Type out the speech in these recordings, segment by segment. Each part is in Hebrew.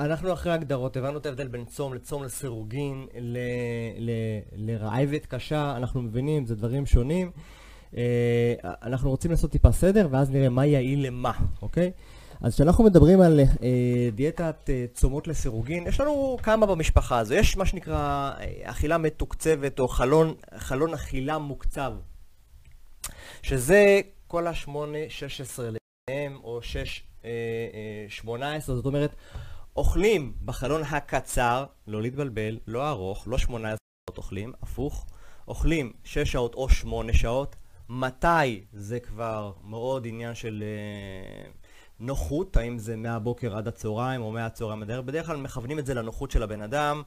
אנחנו אחרי ההגדרות, הבנו את ההבדל בין צום לצום לסירוגין, לרעבת קשה, אנחנו מבינים, זה דברים שונים. אנחנו רוצים לעשות טיפה סדר, ואז נראה מה יעיל למה, אוקיי? אז כשאנחנו מדברים על דיאטת צומות לסירוגין, יש לנו כמה במשפחה הזו. יש מה שנקרא אכילה מתוקצבת, או חלון אכילה מוקצב, שזה כל ה-8-16 להם, או 6-18, זאת אומרת, אוכלים בחלון הקצר, לא להתבלבל, לא ארוך, לא 18 שעות אוכלים, הפוך, אוכלים 6 שעות או 8 שעות. מתי זה כבר מאוד עניין של נוחות, האם זה מהבוקר עד הצהריים או מהצהריים עד הערב, בדרך כלל מכוונים את זה לנוחות של הבן אדם.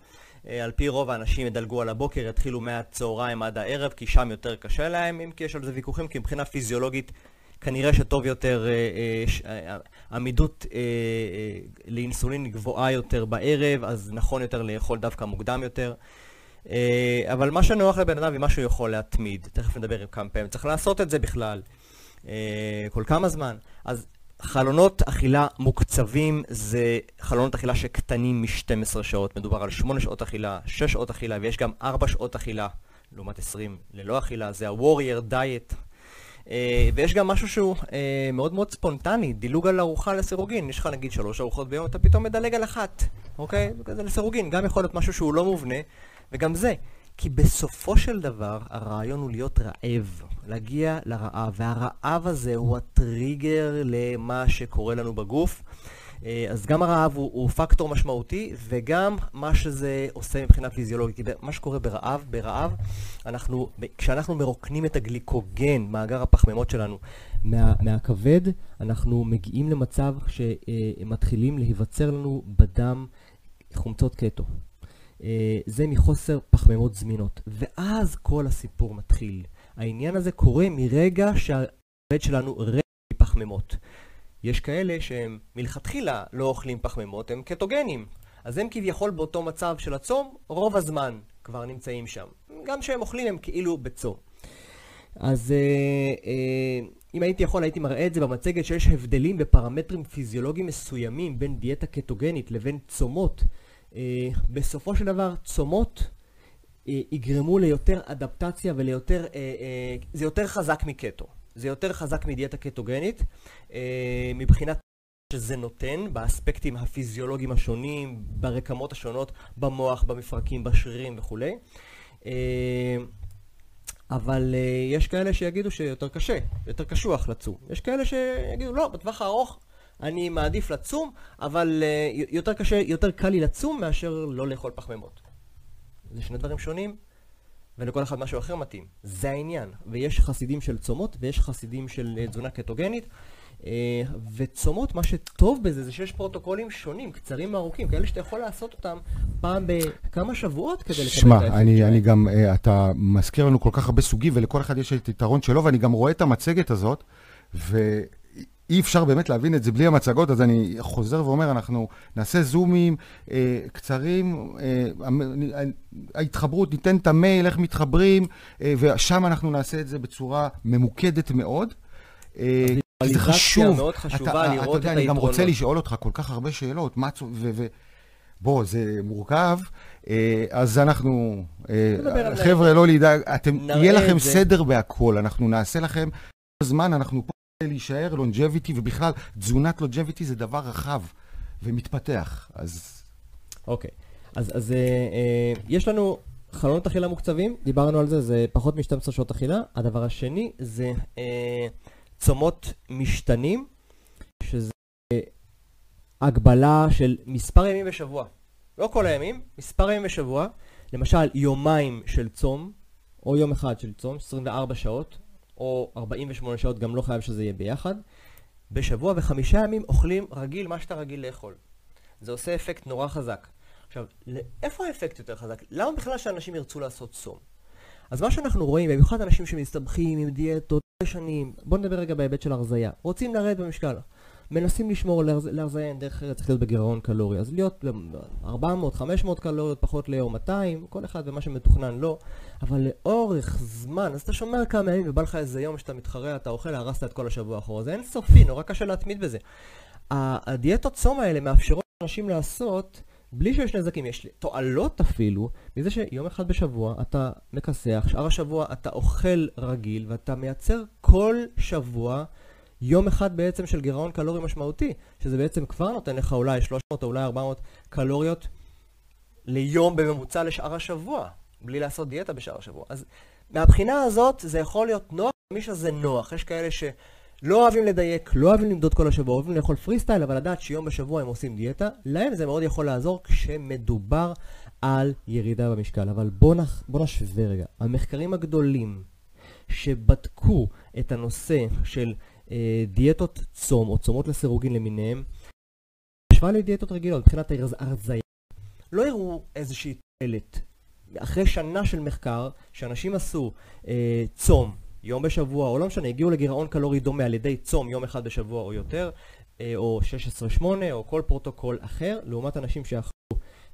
על פי רוב האנשים ידלגו על הבוקר, יתחילו מהצהריים עד הערב, כי שם יותר קשה להם, אם כי יש על זה ויכוחים, כי מבחינה פיזיולוגית כנראה שטוב יותר, עמידות לאינסולין גבוהה יותר בערב, אז נכון יותר לאכול דווקא מוקדם יותר. אבל מה שנוח לבן אדם ומה שהוא יכול להתמיד, תכף נדבר כמה פעמים, צריך לעשות את זה בכלל, כל כמה זמן. אז חלונות אכילה מוקצבים זה חלונות אכילה שקטנים מ-12 שעות, מדובר על 8 שעות אכילה, 6 שעות אכילה, ויש גם 4 שעות אכילה, לעומת 20 ללא אכילה, זה ה-Warrior Diet. ויש גם משהו שהוא מאוד מאוד ספונטני, דילוג על ארוחה לסירוגין. יש לך נגיד 3 ארוחות ביום, אתה פתאום מדלג על אחת, אוקיי? זה לסירוגין, גם יכול להיות משהו שהוא לא מובנה, וגם זה. כי בסופו של דבר, הרעיון הוא להיות רעב, להגיע לרעב, והרעב הזה הוא הטריגר למה שקורה לנו בגוף. אז גם הרעב הוא, הוא פקטור משמעותי, וגם מה שזה עושה מבחינה פיזיולוגית. כי מה שקורה ברעב, ברעב, אנחנו, כשאנחנו מרוקנים את הגליקוגן, מאגר הפחמימות שלנו, מה, מהכבד, אנחנו מגיעים למצב שמתחילים להיווצר לנו בדם חומצות קטו. זה מחוסר פחמימות זמינות, ואז כל הסיפור מתחיל. העניין הזה קורה מרגע שהכבד שלנו ריק מפחמימות. יש כאלה שהם מלכתחילה לא אוכלים פחמימות, הם קטוגנים. אז הם כביכול באותו מצב של הצום, רוב הזמן כבר נמצאים שם. גם כשהם אוכלים הם כאילו בצום. אז אם הייתי יכול, הייתי מראה את זה במצגת שיש הבדלים בפרמטרים פיזיולוגיים מסוימים בין דיאטה קטוגנית לבין צומות. בסופו של דבר, צומות יגרמו ליותר אדפטציה וליותר... זה יותר חזק מקטו. זה יותר חזק מדיאטה קטוגנית, מבחינת שזה נותן, באספקטים הפיזיולוגיים השונים, ברקמות השונות, במוח, במפרקים, בשרירים וכולי. אבל יש כאלה שיגידו שיותר קשה, יותר קשוח לצום. יש כאלה שיגידו, לא, בטווח הארוך אני מעדיף לצום, אבל יותר קשה, יותר קל לי לצום מאשר לא לאכול פחמימות. זה שני דברים שונים, ולכל אחד משהו אחר מתאים. זה העניין. ויש חסידים של צומות, ויש חסידים של תזונה קטוגנית. וצומות, מה שטוב בזה, זה שיש פרוטוקולים שונים, קצרים וארוכים, כאלה שאתה יכול לעשות אותם פעם בכמה שבועות כדי לקבל את האפקט. שמע, אני גם, אתה מזכיר לנו כל כך הרבה סוגים, ולכל אחד יש את יתרון שלו, ואני גם רואה את המצגת הזאת, ואי אפשר באמת להבין את זה בלי המצגות, אז אני חוזר ואומר, אנחנו נעשה זומים קצרים, ההתחברות, ניתן את המייל, איך מתחברים, ושם אנחנו נעשה את זה בצורה ממוקדת מאוד. זה חשוב, מאוד חשובה לראות את היתרונות. אתה יודע, אני גם רוצה לשאול אותך כל כך הרבה שאלות, בוא, זה מורכב, אז אנחנו, חבר'ה, לא לדאג, יהיה לכם סדר בהכל, אנחנו נעשה לכם, בזמן אנחנו פה להישאר, לונג'ביטי, ובכלל, תזונת לונג'ביטי זה דבר רחב ומתפתח, אז... אוקיי, אז יש לנו חלונות אכילה מוקצבים, דיברנו על זה, זה פחות מ-12 שעות אכילה. הדבר השני זה צומות משתנים, שזה הגבלה של מספר ימים בשבוע. לא כל הימים, מספר ימים בשבוע. למשל, יומיים של צום, או יום אחד של צום, 24 שעות, או 48 שעות, גם לא חייב שזה יהיה ביחד. בשבוע וחמישה ימים אוכלים רגיל מה שאתה רגיל לאכול. זה עושה אפקט נורא חזק. עכשיו, איפה האפקט יותר חזק? למה בכלל שאנשים ירצו לעשות צום? אז מה שאנחנו רואים, במיוחד אנשים שמסתבכים עם דיאטות שנים, בואו נדבר רגע בהיבט של הרזייה. רוצים לרדת במשקל, מנסים לשמור להרזייה אין דרך אחרת, צריך להיות בגירעון קלורי. אז להיות 400, 500 קלוריות פחות ליום, 200, כל אחד ומה שמתוכנן לא. אבל לאורך זמן, אז אתה שומר כמה ימים ובא לך איזה יום שאתה מתחרע, אתה אוכל, הרסת את כל השבוע האחורה. זה אינסופי, נורא קשה להתמיד בזה. הדיאטות צום האלה מאפשרות אנשים לעשות בלי שיש נזקים, יש תועלות אפילו, מזה שיום אחד בשבוע אתה מכסח, שאר השבוע אתה אוכל רגיל, ואתה מייצר כל שבוע יום אחד בעצם של גירעון קלורי משמעותי, שזה בעצם כבר נותן לך אולי 300 או אולי 400 קלוריות ליום בממוצע לשאר השבוע, בלי לעשות דיאטה בשאר השבוע. אז מהבחינה הזאת זה יכול להיות נוח, למי שזה נוח. יש כאלה שלא אוהבים לדייק, לא אוהבים למדוד כל השבוע, אוהבים לאכול פרי סטייל, אבל לדעת שיום בשבוע הם עושים דיאטה, להם זה מאוד יכול לעזור כשמדובר על ירידה במשקל. אבל בואו נח... בוא נשווה רגע. המחקרים הגדולים שבדקו את הנושא של דיאטות צום או צומות לסירוגין למיניהם, השוואה לדיאטות רגילות מבחינת הרזייה, לא הראו איזושהי תועלת. אחרי שנה של מחקר, שאנשים עשו אה, צום יום בשבוע, או לא משנה, הגיעו לגירעון קלורי דומה על ידי צום יום אחד בשבוע או יותר, אה, או 16-8, או כל פרוטוקול אחר, לעומת אנשים שאכלו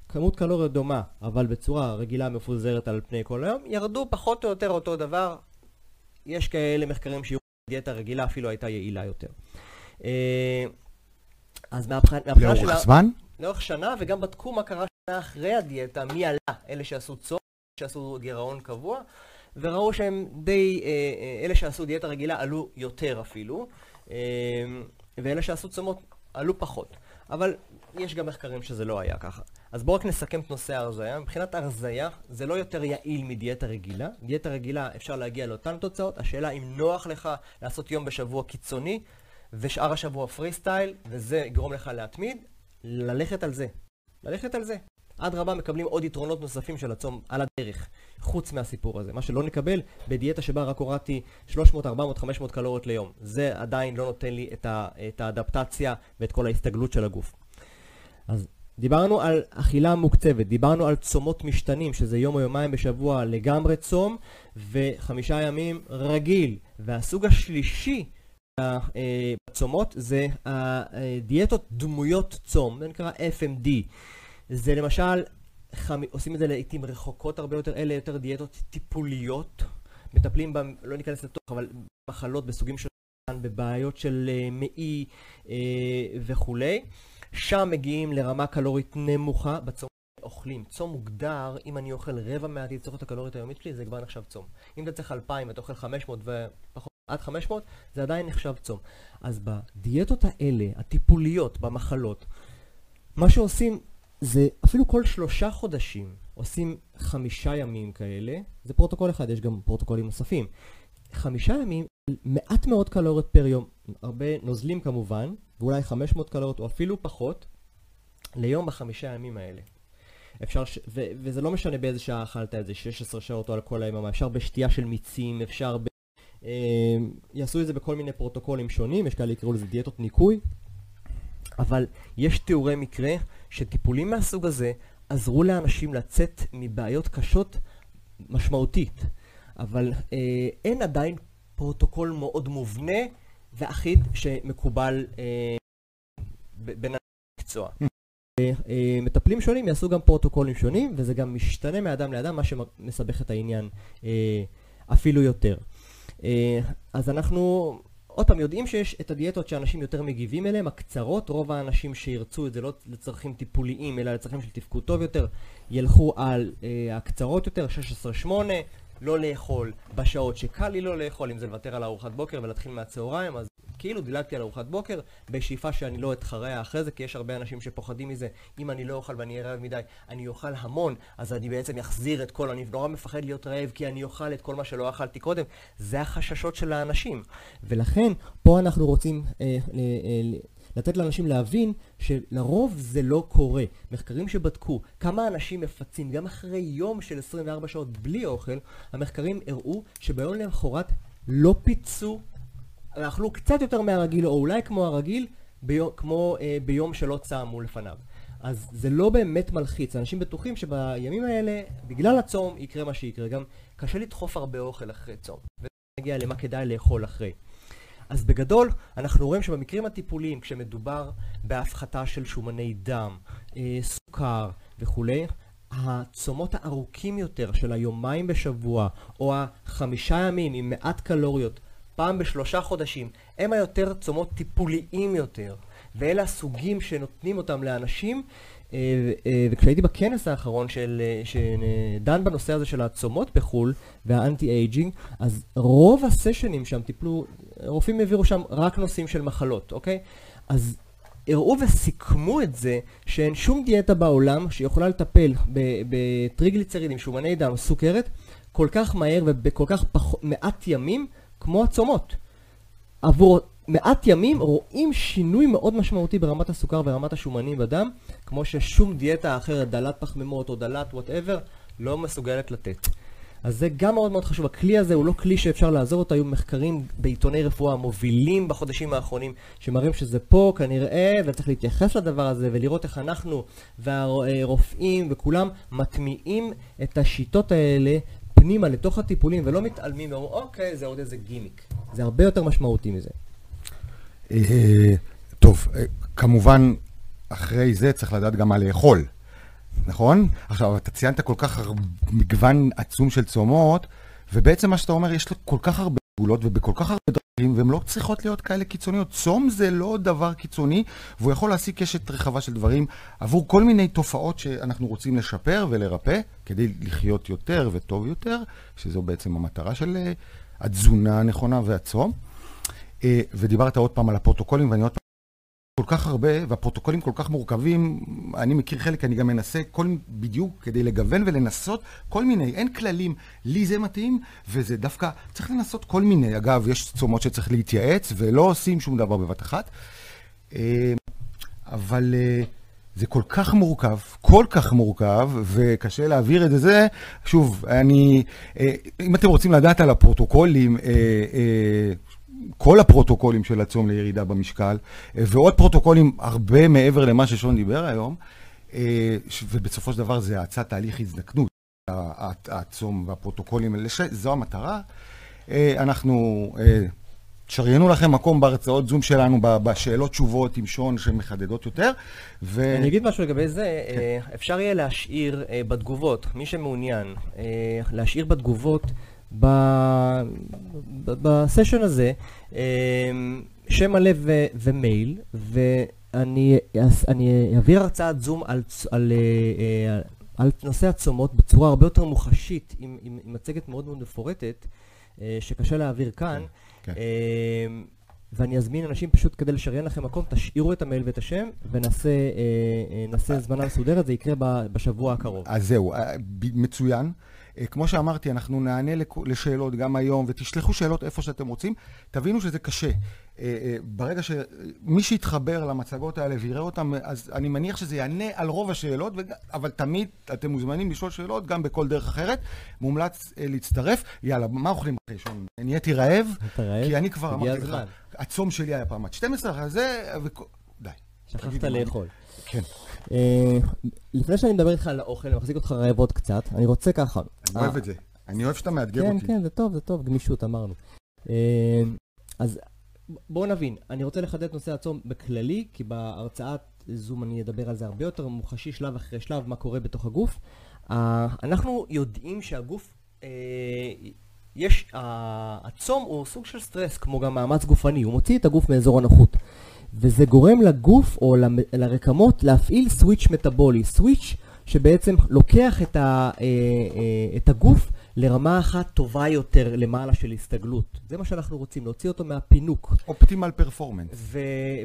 כמות קלוריות דומה, אבל בצורה רגילה מפוזרת על פני כל היום, ירדו פחות או יותר אותו דבר. יש כאלה מחקרים שיהיו דיאטה רגילה אפילו הייתה יעילה יותר. אה, אז מהבחינה של... לאורך זמן? לאורך שנה, וגם בדקו מה קרה שנה אחרי הדיאטה, מי עלה, אלה שעשו צום, שעשו גירעון קבוע, וראו שהם די, אה, אה, אלה שעשו דיאטה רגילה עלו יותר אפילו, ואלה שעשו צומות עלו פחות. אבל יש גם מחקרים שזה לא היה ככה. אז בואו רק נסכם את נושא ההרזייה. מבחינת הרזייה, זה לא יותר יעיל מדיאטה רגילה. דיאטה רגילה אפשר להגיע לאותן תוצאות. השאלה אם נוח לך לעשות יום בשבוע קיצוני, ושאר השבוע פרי סטייל, וזה יגרום לך להתמיד, ללכת על זה. ללכת על זה. אדרבה, מקבלים עוד יתרונות נוספים של הצום על הדרך, חוץ מהסיפור הזה. מה שלא נקבל בדיאטה שבה רק הורדתי 300, 400, 500 קלוריות ליום. זה עדיין לא נותן לי את, ה, את האדפטציה ואת כל ההסתגלות של הגוף. אז דיברנו על אכילה מוקצבת, דיברנו על צומות משתנים, שזה יום או יומיים בשבוע לגמרי צום, וחמישה ימים רגיל. והסוג השלישי בצומות זה הדיאטות דמויות צום, זה נקרא FMD. זה למשל, חמ... עושים את זה לעיתים רחוקות הרבה יותר, אלה יותר דיאטות טיפוליות, מטפלים, ב... לא ניכנס לתוך, אבל מחלות בסוגים של... בבעיות של uh, מעי uh, וכולי. שם מגיעים לרמה קלורית נמוכה, בצום אוכלים. צום מוגדר, אם אני אוכל רבע מהתצרוכת הקלורית היומית שלי, זה כבר נחשב צום. אם אתה צריך 2,000 ואתה אוכל 500 ופחות עד 500, זה עדיין נחשב צום. אז בדיאטות האלה, הטיפוליות, במחלות, מה שעושים זה אפילו כל שלושה חודשים עושים חמישה ימים כאלה, זה פרוטוקול אחד, יש גם פרוטוקולים נוספים. חמישה ימים, מעט מאוד קלוריות פר יום, הרבה נוזלים כמובן, ואולי 500 קלוריות או אפילו פחות, ליום בחמישה ימים האלה. אפשר, ש... ו... וזה לא משנה באיזה שעה אכלת את זה, 16 שעות או על כל היממה, אפשר בשתייה של מיצים, אפשר ב... אה, יעשו את זה בכל מיני פרוטוקולים שונים, יש כאלה יקראו לזה דיאטות ניקוי, אבל יש תיאורי מקרה שטיפולים מהסוג הזה עזרו לאנשים לצאת מבעיות קשות משמעותית, אבל אה, אין עדיין פרוטוקול מאוד מובנה ואחיד שמקובל אה, בין המקצוע. אה, אה, מטפלים שונים יעשו גם פרוטוקולים שונים, וזה גם משתנה מאדם לאדם, מה שמסבך את העניין אה, אפילו יותר. אז אנחנו עוד פעם, יודעים שיש את הדיאטות שאנשים יותר מגיבים אליהן, הקצרות, רוב האנשים שירצו את זה לא לצרכים טיפוליים, אלא לצרכים של תפקוד טוב יותר, ילכו על אה, הקצרות יותר, 16-8, לא לאכול בשעות שקל לי לא לאכול, אם זה לוותר על ארוחת בוקר ולהתחיל מהצהריים, אז כאילו דילגתי על ארוחת בוקר, בשאיפה שאני לא אתחרע אחרי זה, כי יש הרבה אנשים שפוחדים מזה, אם אני לא אוכל ואני אהיה רעב מדי, אני אוכל המון, אז אני בעצם אחזיר את כל, אני נורא מפחד להיות רעב, כי אני אוכל את כל מה שלא אכלתי קודם. זה החששות של האנשים. ולכן, פה אנחנו רוצים אה, אה, אה, לתת לאנשים להבין שלרוב זה לא קורה. מחקרים שבדקו כמה אנשים מפצים גם אחרי יום של 24 שעות בלי אוכל, המחקרים הראו שביום למחרת לא פיצו, אכלו קצת יותר מהרגיל, או אולי כמו הרגיל, ביום, כמו אה, ביום שלא צעמו לפניו. אז זה לא באמת מלחיץ, אנשים בטוחים שבימים האלה, בגלל הצום, יקרה מה שיקרה. גם קשה לדחוף הרבה אוכל אחרי צום. ונגיע למה כדאי לאכול אחרי. אז בגדול, אנחנו רואים שבמקרים הטיפוליים, כשמדובר בהפחתה של שומני דם, אה, סוכר וכולי, הצומות הארוכים יותר של היומיים בשבוע, או החמישה ימים עם מעט קלוריות, פעם בשלושה חודשים, הם היותר צומות טיפוליים יותר, ואלה הסוגים שנותנים אותם לאנשים. אה, אה, וכשהייתי בכנס האחרון של, אה, שדן בנושא הזה של הצומות בחו"ל וה anti-aging, אז רוב הסשנים שם טיפלו, רופאים העבירו שם רק נושאים של מחלות, אוקיי? אז הראו וסיכמו את זה שאין שום דיאטה בעולם שיכולה לטפל בטריגליצרידים, שומני דם, סוכרת, כל כך מהר ובכל כך פח... מעט ימים כמו הצומות. עבור מעט ימים רואים שינוי מאוד משמעותי ברמת הסוכר ורמת השומנים בדם, כמו ששום דיאטה אחרת, דלת פחמימות או דלת whatever, לא מסוגלת לתת. אז זה גם מאוד מאוד חשוב. הכלי הזה הוא לא כלי שאפשר לעזור אותו, היו מחקרים בעיתוני רפואה מובילים בחודשים האחרונים, שמראים שזה פה כנראה, וצריך להתייחס לדבר הזה ולראות איך אנחנו והרופאים וכולם מטמיעים את השיטות האלה פנימה לתוך הטיפולים ולא מתעלמים ואומרים, אוקיי, זה עוד איזה גימיק. זה הרבה יותר משמעותי מזה. אה, טוב, אה, כמובן, אחרי זה צריך לדעת גם מה לאכול. נכון? עכשיו, אתה ציינת כל כך מגוון עצום של צומות, ובעצם מה שאתה אומר, יש לו כל כך הרבה פעולות ובכל כך הרבה דרכים, והן לא צריכות להיות כאלה קיצוניות. צום זה לא דבר קיצוני, והוא יכול להשיג קשת רחבה של דברים עבור כל מיני תופעות שאנחנו רוצים לשפר ולרפא, כדי לחיות יותר וטוב יותר, שזו בעצם המטרה של אה, התזונה הנכונה והצום. אה, ודיברת עוד פעם על הפרוטוקולים, ואני עוד פעם... כל כך הרבה, והפרוטוקולים כל כך מורכבים, אני מכיר חלק, אני גם מנסה כל, בדיוק כדי לגוון ולנסות כל מיני, אין כללים, לי זה מתאים, וזה דווקא, צריך לנסות כל מיני. אגב, יש צומות שצריך להתייעץ, ולא עושים שום דבר בבת אחת. אה, אבל אה, זה כל כך מורכב, כל כך מורכב, וקשה להעביר את זה. שוב, אני, אם אתם רוצים לדעת על הפרוטוקולים, כל הפרוטוקולים של הצום לירידה במשקל, אה, ועוד פרוטוקולים הרבה מעבר למה ששון דיבר היום, אה, ובסופו של דבר זה האצת תהליך הזדקנות, הצום והפרוטוקולים האלה, זו המטרה. אה, אנחנו, שריינו לכם מקום בהרצאות זום שלנו, בשאלות תשובות עם שון שמחדדות יותר. ו... אני אגיד משהו לגבי זה, כן. אפשר יהיה להשאיר בתגובות, מי שמעוניין, להשאיר בתגובות בסשן הזה אמ, שם מלא ו- ומייל, ואני אעביר הרצאת זום על, על, אה, על, על נושא הצומות בצורה הרבה יותר מוחשית, עם, עם, עם מצגת מאוד מאוד מפורטת, אה, שקשה להעביר כאן. כן, כן. ואני אזמין אנשים פשוט כדי לשריין לכם מקום, תשאירו את המייל ואת השם, ונעשה אה, זמנה מסודרת, זה יקרה בשבוע הקרוב. אז זהו, מצוין. אה, כמו שאמרתי, אנחנו נענה לשאלות גם היום, ותשלחו שאלות איפה שאתם רוצים. תבינו שזה קשה. אה, אה, ברגע שמי שיתחבר למצגות האלה ויראה אותן, אז אני מניח שזה יענה על רוב השאלות, אבל תמיד אתם מוזמנים לשאול שאלות גם בכל דרך אחרת. מומלץ להצטרף. יאללה, מה אוכלים אחרי שון? נהייתי רעב? אתה רעב? כי אני כבר אמרתי לך, הצום שלי היה פעם עד 12, אחרי זה, די. שכחת לאכול. כן. אה, לפני שאני מדבר איתך על האוכל, אני מחזיק אותך רעב עוד קצת, אני רוצה ככה. אני אוהב את זה. אני אוהב שאתה מאתגר כן, אותי. כן, כן, זה טוב, זה טוב, גמישות, אמרנו. אה, אז בואו נבין, אני רוצה לחדד נושא הצום בכללי, כי בהרצאת זום אני אדבר על זה הרבה יותר מוחשי, שלב אחרי שלב, מה קורה בתוך הגוף. אה, אנחנו יודעים שהגוף, יש, הצום הוא סוג של סטרס, כמו גם מאמץ גופני, הוא מוציא את הגוף מאזור הנוחות. וזה גורם לגוף או לרקמות להפעיל סוויץ' מטאבולי, סוויץ' שבעצם לוקח את, ה, אה, אה, את הגוף לרמה אחת טובה יותר למעלה של הסתגלות. זה מה שאנחנו רוצים, להוציא אותו מהפינוק. אופטימל פרפורמנס.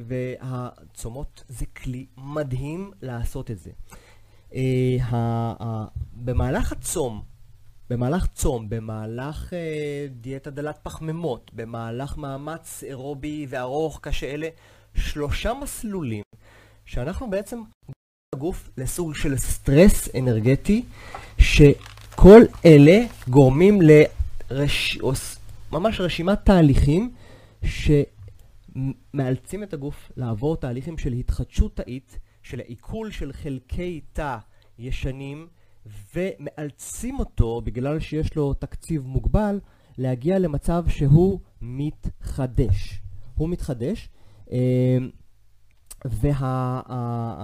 והצומות זה כלי מדהים לעשות את זה. אה, במהלך הצום, במהלך צום, במהלך דיאטה דלת פחמימות, במהלך מאמץ אירובי וארוך כשאלה, שלושה מסלולים שאנחנו בעצם הגוף לסוג של סטרס אנרגטי, שכל אלה גורמים לרש... ממש רשימת תהליכים שמאלצים את הגוף לעבור תהליכים של התחדשות תאית, של העיכול של חלקי תא ישנים, ומאלצים אותו, בגלל שיש לו תקציב מוגבל, להגיע למצב שהוא מתחדש. הוא מתחדש, אמ, והרעיון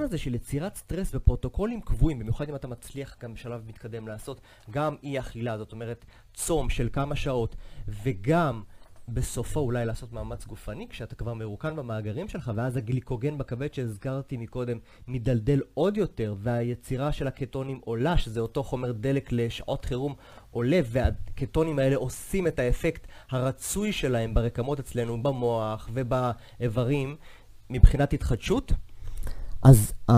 הזה של יצירת סטרס בפרוטוקולים קבועים, במיוחד אם אתה מצליח גם בשלב מתקדם לעשות גם אי אכילה, זאת אומרת צום של כמה שעות, וגם בסופו אולי לעשות מאמץ גופני, כשאתה כבר מרוקן במאגרים שלך, ואז הגליקוגן בכבד שהזכרתי מקודם מדלדל עוד יותר, והיצירה של הקטונים עולה, שזה אותו חומר דלק לשעות חירום עולה, והקטונים האלה עושים את האפקט הרצוי שלהם ברקמות אצלנו, במוח ובאיברים, מבחינת התחדשות. אז uh,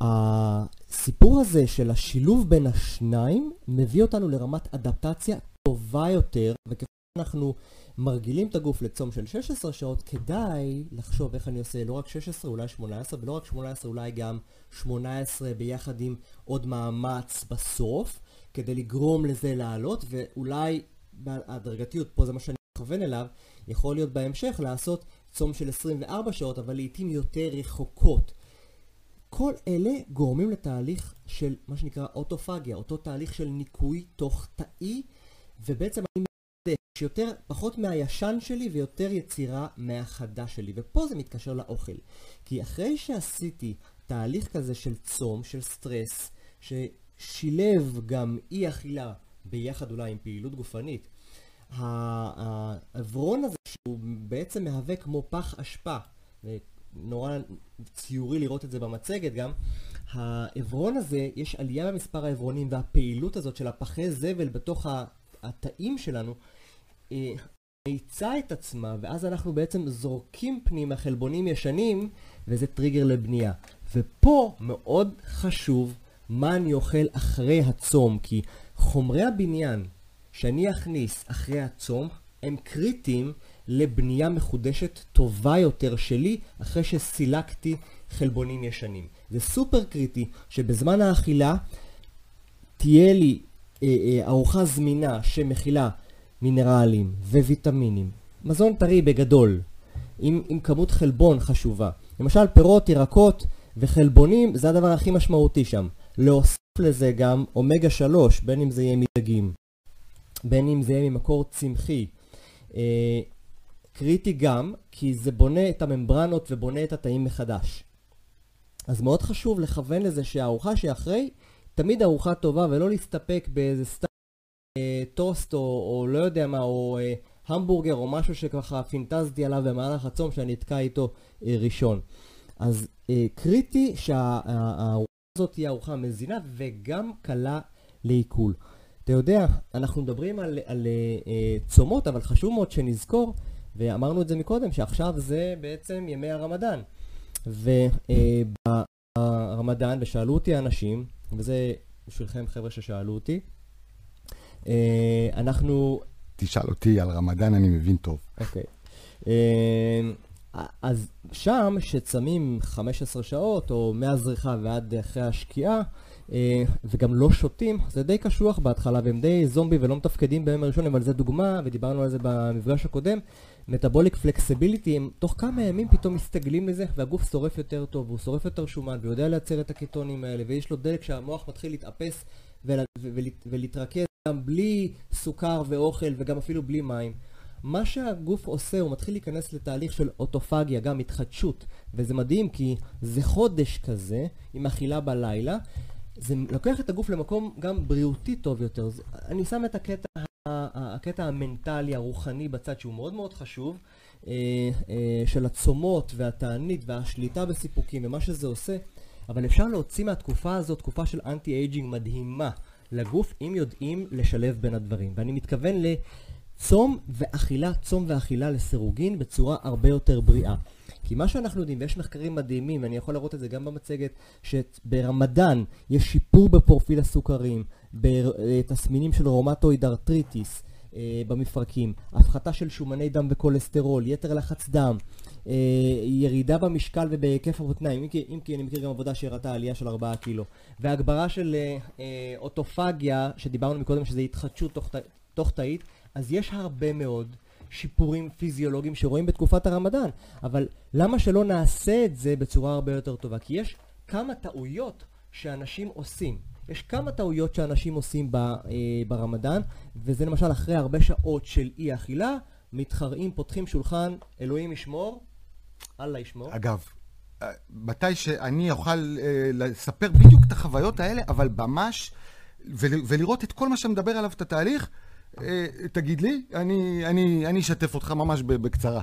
הסיפור הזה של השילוב בין השניים מביא אותנו לרמת אדפטציה טובה יותר, וככל שאנחנו מרגילים את הגוף לצום של 16 שעות, כדאי לחשוב איך אני עושה לא רק 16, אולי 18, ולא רק 18, אולי גם 18 ביחד עם עוד מאמץ בסוף, כדי לגרום לזה לעלות, ואולי בהדרגתיות, פה זה מה שאני מכוון אליו, יכול להיות בהמשך לעשות צום של 24 שעות, אבל לעיתים יותר רחוקות. כל אלה גורמים לתהליך של מה שנקרא אוטופגיה, אותו תהליך של ניקוי תוך תאי, ובעצם אני מתחדש יותר, פחות מהישן שלי ויותר יצירה מהחדש שלי. ופה זה מתקשר לאוכל. כי אחרי שעשיתי תהליך כזה של צום, של סטרס, ששילב גם אי אכילה ביחד אולי עם פעילות גופנית, העברון הזה שהוא בעצם מהווה כמו פח אשפה, נורא ציורי לראות את זה במצגת גם, העברון הזה, יש עלייה במספר העברונים והפעילות הזאת של הפחי זבל בתוך התאים שלנו, אה, מאיצה את עצמה, ואז אנחנו בעצם זורקים פנימה חלבונים ישנים, וזה טריגר לבנייה. ופה מאוד חשוב מה אני אוכל אחרי הצום, כי חומרי הבניין שאני אכניס אחרי הצום הם קריטיים לבנייה מחודשת טובה יותר שלי אחרי שסילקתי חלבונים ישנים. זה סופר קריטי שבזמן האכילה תהיה לי אה, אה, ארוחה זמינה שמכילה מינרלים וויטמינים, מזון טרי בגדול, עם, עם כמות חלבון חשובה. למשל פירות, ירקות וחלבונים זה הדבר הכי משמעותי שם. להוסיף לזה גם אומגה 3, בין אם זה יהיה מדגים, בין אם זה יהיה ממקור צמחי. אה, קריטי גם כי זה בונה את הממברנות ובונה את התאים מחדש. אז מאוד חשוב לכוון לזה שהארוחה שאחרי תמיד ארוחה טובה ולא להסתפק באיזה סתם אה, טוסט או, או לא יודע מה, או אה, המבורגר או משהו שככה פינטזתי עליו במהלך הצום שאני אתקע איתו אה, ראשון. אז אה, קריטי שהארוחה הזאת תהיה ארוחה מזינה וגם קלה לעיכול. אתה יודע, אנחנו מדברים על, על אה, צומות, אבל חשוב מאוד שנזכור, ואמרנו את זה מקודם, שעכשיו זה בעצם ימי הרמדאן. וברמדאן, ושאלו אותי האנשים, וזה בשבילכם חבר'ה ששאלו אותי, אה, אנחנו... תשאל אותי על רמדאן, אני מבין טוב. אוקיי. אה, אז שם, שצמים 15 שעות, או מהזריחה ועד אחרי השקיעה, אה, וגם לא שותים, זה די קשוח בהתחלה, והם די זומבי ולא מתפקדים ביום הראשון, אבל זה דוגמה, ודיברנו על זה במפגש הקודם. מטאבוליק פלקסיביליטי, הם תוך כמה ימים פתאום מסתגלים לזה, והגוף שורף יותר טוב, והוא שורף יותר שומן, ויודע לייצר את הקטונים האלה, ויש לו דלק שהמוח מתחיל להתאפס ול, ול, ולהתרכז גם בלי סוכר ואוכל, וגם אפילו בלי מים. מה שהגוף עושה, הוא מתחיל להיכנס לתהליך של אוטופגיה, גם התחדשות, וזה מדהים כי זה חודש כזה, עם אכילה בלילה, זה לוקח את הגוף למקום גם בריאותי טוב יותר. זה, אני שם את הקטע, הקטע המנטלי, הרוחני בצד, שהוא מאוד מאוד חשוב, אה, אה, של הצומות והתענית והשליטה בסיפוקים ומה שזה עושה, אבל אפשר להוציא מהתקופה הזאת תקופה של anti-aging מדהימה לגוף, אם יודעים לשלב בין הדברים. ואני מתכוון לצום ואכילה, צום ואכילה לסירוגין בצורה הרבה יותר בריאה. כי מה שאנחנו יודעים, ויש מחקרים מדהימים, ואני יכול להראות את זה גם במצגת, שברמדאן יש שיפור בפרופיל הסוכרים, בתסמינים של rheumatoid arthritis אה, במפרקים, הפחתה של שומני דם וכולסטרול, יתר לחץ דם, אה, ירידה במשקל ובהיקף המותניים, אם כי, אם כי אני מכיר גם עבודה שהראתה עלייה של 4 קילו, והגברה של אה, אה, אוטופגיה, שדיברנו מקודם שזה התחדשות תוך תאית, אז יש הרבה מאוד שיפורים פיזיולוגיים שרואים בתקופת הרמדאן. אבל למה שלא נעשה את זה בצורה הרבה יותר טובה? כי יש כמה טעויות שאנשים עושים. יש כמה טעויות שאנשים עושים ב, אה, ברמדאן, וזה למשל אחרי הרבה שעות של אי אכילה, מתחרעים, פותחים שולחן, אלוהים ישמור, אללה ישמור. אגב, אה, מתי שאני אוכל אה, לספר בדיוק את החוויות האלה, אבל ממש, ולראות את כל מה שמדבר עליו, את התהליך, תגיד לי, אני, אני, אני אשתף אותך ממש בקצרה.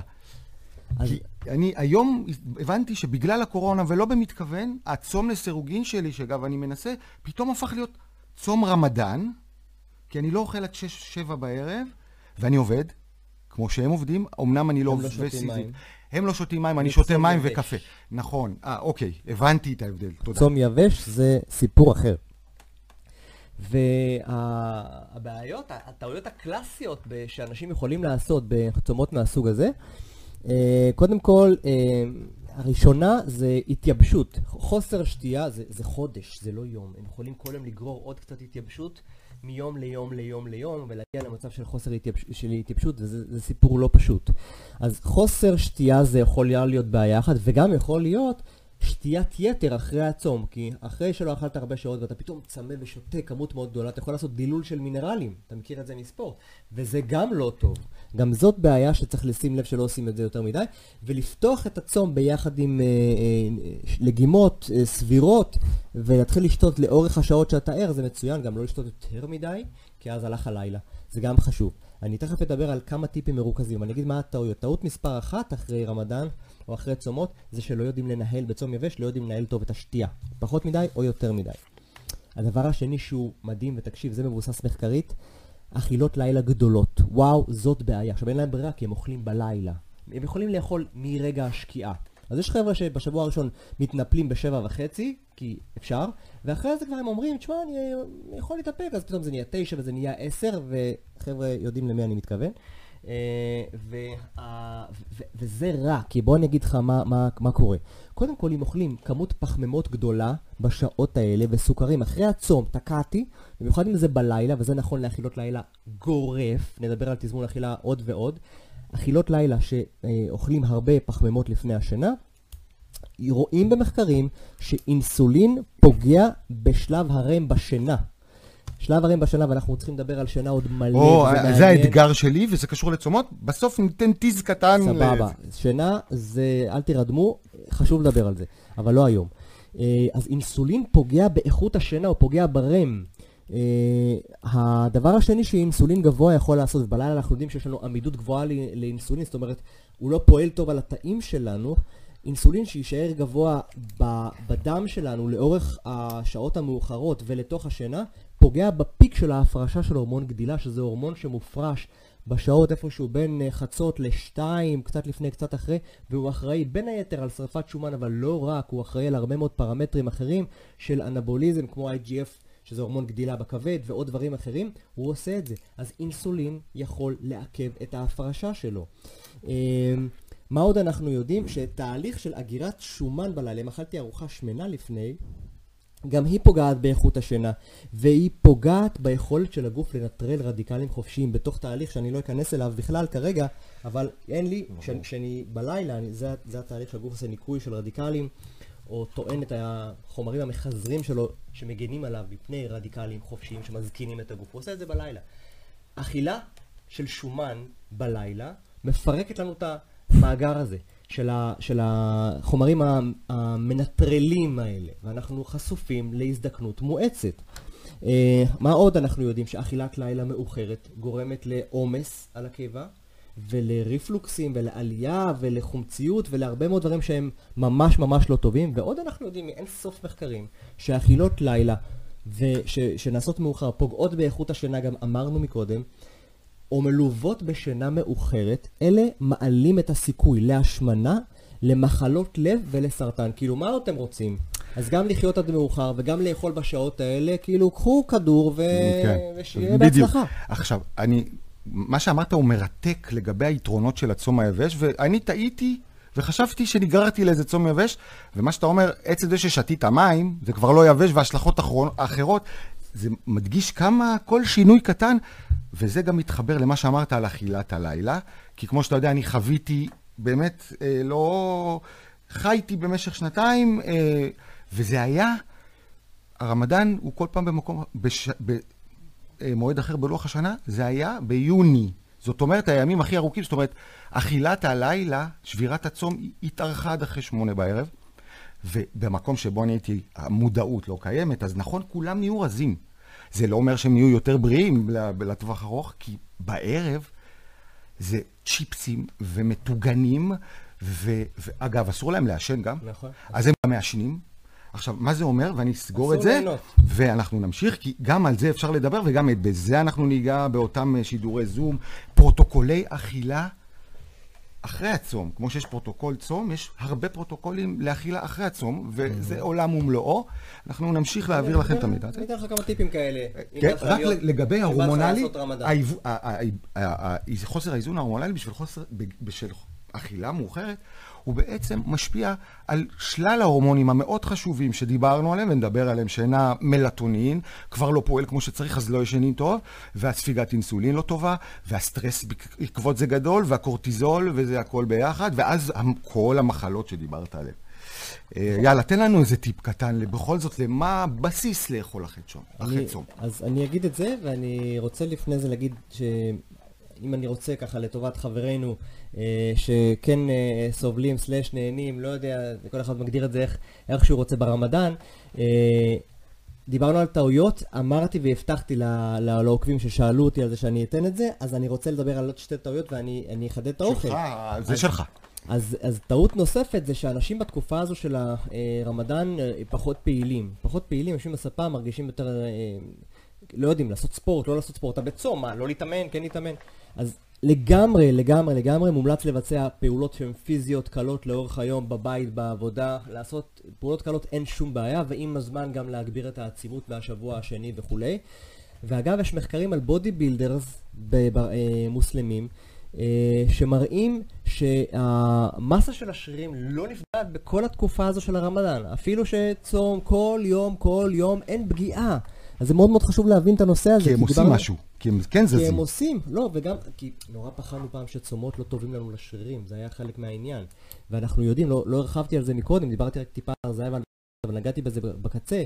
אז... כי אני היום הבנתי שבגלל הקורונה, ולא במתכוון, הצום לסירוגין שלי, שאגב אני מנסה, פתאום הפך להיות צום רמדאן, כי אני לא אוכל עד 6-7 בערב, ואני עובד, כמו שהם עובדים, אמנם אני לא... לא שותים מים. הם לא שותים מים, אני שותה מים יבש. וקפה. נכון. אה, אוקיי, הבנתי את ההבדל, תודה. צום יבש זה סיפור אחר. והבעיות, הטעויות הקלאסיות שאנשים יכולים לעשות בצומות מהסוג הזה, אה, קודם כל, אה, הראשונה זה התייבשות. חוסר שתייה זה, זה חודש, זה לא יום. הם יכולים כל יום לגרור עוד קצת התייבשות מיום ליום ליום ליום ולהגיע למצב של חוסר התייבש, של התייבשות, וזה סיפור לא פשוט. אז חוסר שתייה זה יכול להיות בעיה אחת, וגם יכול להיות שתיית יתר אחרי הצום, כי אחרי שלא אכלת הרבה שעות ואתה פתאום צמא ושותה כמות מאוד גדולה, אתה יכול לעשות דילול של מינרלים, אתה מכיר את זה מספורט, וזה גם לא טוב. גם זאת בעיה שצריך לשים לב שלא עושים את זה יותר מדי, ולפתוח את הצום ביחד עם אה, אה, לגימות אה, סבירות, ולהתחיל לשתות לאורך השעות שאתה ער, זה מצוין, גם לא לשתות יותר מדי, כי אז הלך הלילה, זה גם חשוב. אני תכף אדבר על כמה טיפים מרוכזים, אני אגיד מה הטעויות. טעות מספר אחת אחרי רמדאן, או אחרי צומות, זה שלא יודעים לנהל בצום יבש, לא יודעים לנהל טוב את השתייה. פחות מדי או יותר מדי. הדבר השני שהוא מדהים, ותקשיב, זה מבוסס מחקרית, אכילות לילה גדולות. וואו, זאת בעיה. עכשיו אין להם ברירה כי הם אוכלים בלילה. הם יכולים לאכול מרגע השקיעה. אז יש חבר'ה שבשבוע הראשון מתנפלים בשבע וחצי, כי אפשר, ואחרי זה כבר הם אומרים, תשמע, אני יכול להתאפק, אז פתאום זה נהיה תשע וזה נהיה עשר, וחבר'ה יודעים למי אני מתכוון. אה, וזה רע, כי בוא אני אגיד לך מה, מה, מה קורה. קודם כל, אם אוכלים כמות פחמימות גדולה בשעות האלה וסוכרים אחרי הצום, תקעתי, במיוחד אם זה בלילה, וזה נכון לאכילות לילה גורף, נדבר על תזמון אכילה עוד ועוד, אכילות לילה שאוכלים הרבה פחמימות לפני השינה, רואים במחקרים שאינסולין פוגע בשלב הרם בשינה. שלב הרים בשנה, ואנחנו צריכים לדבר על שינה עוד מלא, או, זה האתגר שלי, וזה קשור לצומות. בסוף ניתן טיז קטן. סבבה. שינה זה, אל תירדמו, חשוב לדבר על זה, אבל לא היום. אה, אז אינסולין פוגע באיכות השינה, או פוגע ברם. Uh, הדבר השני שאינסולין גבוה יכול לעשות, ובלילה אנחנו יודעים שיש לנו עמידות גבוהה לאינסולין, זאת אומרת, הוא לא פועל טוב על התאים שלנו, אינסולין שיישאר גבוה בדם שלנו לאורך השעות המאוחרות ולתוך השינה, פוגע בפיק של ההפרשה של הורמון גדילה, שזה הורמון שמופרש בשעות איפשהו בין אה, חצות לשתיים, קצת לפני, קצת אחרי, והוא אחראי בין היתר על שרפת שומן, אבל לא רק, הוא אחראי על הרבה מאוד פרמטרים אחרים של אנבוליזם, כמו IGF, שזה הורמון גדילה בכבד, ועוד דברים אחרים, הוא עושה את זה. אז אינסולין יכול לעכב את ההפרשה שלו. אמ, מה עוד אנחנו יודעים? שתהליך של אגירת שומן בלילה, אם אכלתי ארוחה שמנה לפני, גם היא פוגעת באיכות השינה, והיא פוגעת ביכולת של הגוף לנטרל רדיקלים חופשיים בתוך תהליך שאני לא אכנס אליו בכלל כרגע, אבל אין לי, כשאני בלילה, אני, זה, זה התהליך שהגוף עושה ניקוי של רדיקלים, או טוען את החומרים המחזרים שלו שמגנים עליו מפני רדיקלים חופשיים שמזקינים את הגוף. הוא עושה את זה בלילה. אכילה של שומן בלילה מפרקת לנו את המאגר הזה. של, ה, של החומרים המנטרלים האלה, ואנחנו חשופים להזדקנות מואצת. Uh, מה עוד אנחנו יודעים? שאכילת לילה מאוחרת גורמת לעומס על הקיבה, ולריפלוקסים, ולעלייה, ולחומציות, ולהרבה מאוד דברים שהם ממש ממש לא טובים. ועוד אנחנו יודעים מאין סוף מחקרים, שאכילות לילה וש, שנעשות מאוחר פוגעות באיכות השינה, גם אמרנו מקודם, או מלוות בשינה מאוחרת, אלה מעלים את הסיכוי להשמנה, למחלות לב ולסרטן. כאילו, מה אתם רוצים? אז גם לחיות עד מאוחר וגם לאכול בשעות האלה, כאילו, קחו כדור ו... כן. ושיהיה בהצלחה. עכשיו, אני, מה שאמרת הוא מרתק לגבי היתרונות של הצום היבש, ואני טעיתי וחשבתי שנגררתי לאיזה צום יבש, ומה שאתה אומר, עצם זה ששתית מים, זה כבר לא יבש, והשלכות אחרות, זה מדגיש כמה כל שינוי קטן, וזה גם מתחבר למה שאמרת על אכילת הלילה, כי כמו שאתה יודע, אני חוויתי, באמת, אה, לא... חייתי במשך שנתיים, אה, וזה היה, הרמדאן הוא כל פעם במקום, בש... במועד אחר בלוח השנה, זה היה ביוני. זאת אומרת, הימים הכי ארוכים, זאת אומרת, אכילת הלילה, שבירת הצום, התארכה עד אחרי שמונה בערב. ובמקום שבו אני הייתי, המודעות לא קיימת, אז נכון, כולם נהיו רזים. זה לא אומר שהם יהיו יותר בריאים לטווח ארוך, כי בערב זה צ'יפסים ומטוגנים, ו... ואגב, אסור להם לעשן גם. נכון. אז הם גם מעשנים. עכשיו, מה זה אומר? ואני אסגור את זה, ליהנות. ואנחנו נמשיך, כי גם על זה אפשר לדבר, וגם בזה אנחנו ניגע באותם שידורי זום. פרוטוקולי אכילה אחרי הצום. כמו שיש פרוטוקול צום, יש הרבה פרוטוקולים לאכילה אחרי הצום, וזה עולם ומלואו. אנחנו נמשיך להעביר לכם את המידע הזה. אני אתן לך כמה טיפים כאלה. כן, רק לגבי ההורמונלי, חוסר האיזון ההורמונלי בשביל אכילה מאוחרת, הוא בעצם משפיע על שלל ההורמונים המאוד חשובים שדיברנו עליהם, ונדבר עליהם, שינה מלטונין, כבר לא פועל כמו שצריך, אז לא ישנים טוב, והספיגת אינסולין לא טובה, והסטרס בעקבות זה גדול, והקורטיזול, וזה הכל ביחד, ואז כל המחלות שדיברת עליהן. אה, יאללה, תן לנו איזה טיפ קטן, בכל זאת, למה הבסיס לאכול אחרי צום? אז אני אגיד את זה, ואני רוצה לפני זה להגיד שאם אני רוצה ככה לטובת חברינו, אה, שכן אה, סובלים, סלאש נהנים, לא יודע, כל אחד מגדיר את זה איך, איך שהוא רוצה ברמדאן. אה, דיברנו על טעויות, אמרתי והבטחתי לעוקבים ששאלו אותי על זה שאני אתן את זה, אז אני רוצה לדבר על עוד שתי טעויות ואני אחדד את האוכל. שלך, זה שלך. אז, אז טעות נוספת זה שאנשים בתקופה הזו של הרמדאן פחות פעילים. פחות פעילים, יושבים בספה, מרגישים יותר, לא יודעים, לעשות ספורט, לא לעשות ספורט, אתה בצום, מה, לא להתאמן, כן להתאמן. אז לגמרי, לגמרי, לגמרי מומלץ לבצע פעולות שהן פיזיות קלות לאורך היום, בבית, בעבודה, לעשות פעולות קלות אין שום בעיה, ועם הזמן גם להגביר את העצימות מהשבוע השני וכולי. ואגב, יש מחקרים על body builders מוסלמים, אה, שמראים שהמסה של השרירים לא נפגעת בכל התקופה הזו של הרמדאן. אפילו שצום כל יום, כל יום, אין פגיעה. אז זה מאוד מאוד חשוב להבין את הנושא הזה. כי הם עושים משהו. כי הם כן זזים. כי הם עושים, לא, וגם, כי נורא פחדנו פעם שצומות לא טובים לנו לשרירים, זה היה חלק מהעניין. ואנחנו יודעים, לא, לא הרחבתי על זה מקודם, דיברתי רק טיפה על זה, אבל נגעתי בזה בקצה.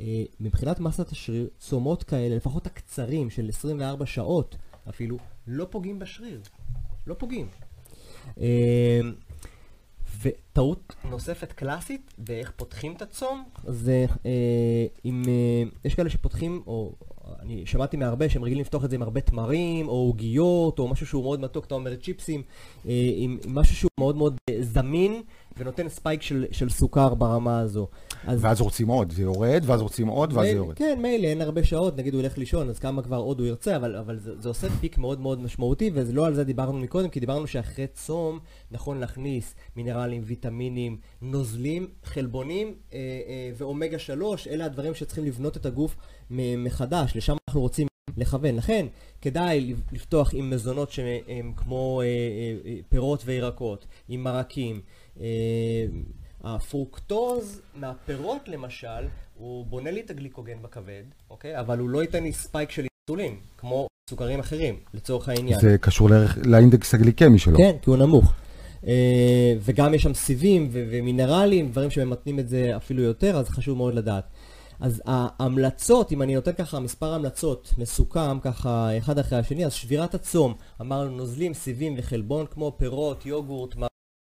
אה, מבחינת מסת השריר, צומות כאלה, לפחות הקצרים של 24 שעות אפילו, לא פוגעים בשריר. לא פוגעים. וטעות נוספת קלאסית באיך פותחים את הצום, זה אה, אם אה, יש כאלה שפותחים, או אני שמעתי מהרבה שהם רגילים לפתוח את זה עם הרבה תמרים, או עוגיות, או משהו שהוא מאוד מתוק, אתה אומר צ'יפסים, אה, עם, עם משהו שהוא מאוד מאוד אה, זמין, ונותן ספייק של, של סוכר ברמה הזו. אז... ואז רוצים עוד, זה יורד, ואז רוצים עוד, ואז זה יורד. כן, מילא, אין הרבה שעות, נגיד הוא ילך לישון, אז כמה כבר עוד הוא ירצה, אבל, אבל זה, זה עושה פיק מאוד מאוד משמעותי, ולא על זה דיברנו מקודם, כי דיברנו שאחרי צום נכון להכניס מינרלים, ויטמינים, נוזלים, חלבונים אה, אה, ואומגה 3, אלה הדברים שצריכים לבנות את הגוף מחדש, לשם אנחנו רוצים לכוון. לכן, כדאי לפתוח עם מזונות שהם כמו אה, אה, אה פירות וירקות, עם מרקים. אה, הפרוקטוז מהפירות למשל, הוא בונה לי את הגליקוגן בכבד, אוקיי? אבל הוא לא ייתן לי spike של אינסולין, כמו סוכרים אחרים, לצורך העניין. זה קשור לערך, לאינדקס הגליקמי שלו. כן, כי הוא נמוך. אה, וגם יש שם סיבים ומינרלים, דברים שממתנים את זה אפילו יותר, אז חשוב מאוד לדעת. אז ההמלצות, אם אני נותן ככה מספר המלצות מסוכם ככה אחד אחרי השני, אז שבירת הצום, אמרנו נוזלים, סיבים וחלבון כמו פירות, יוגורט,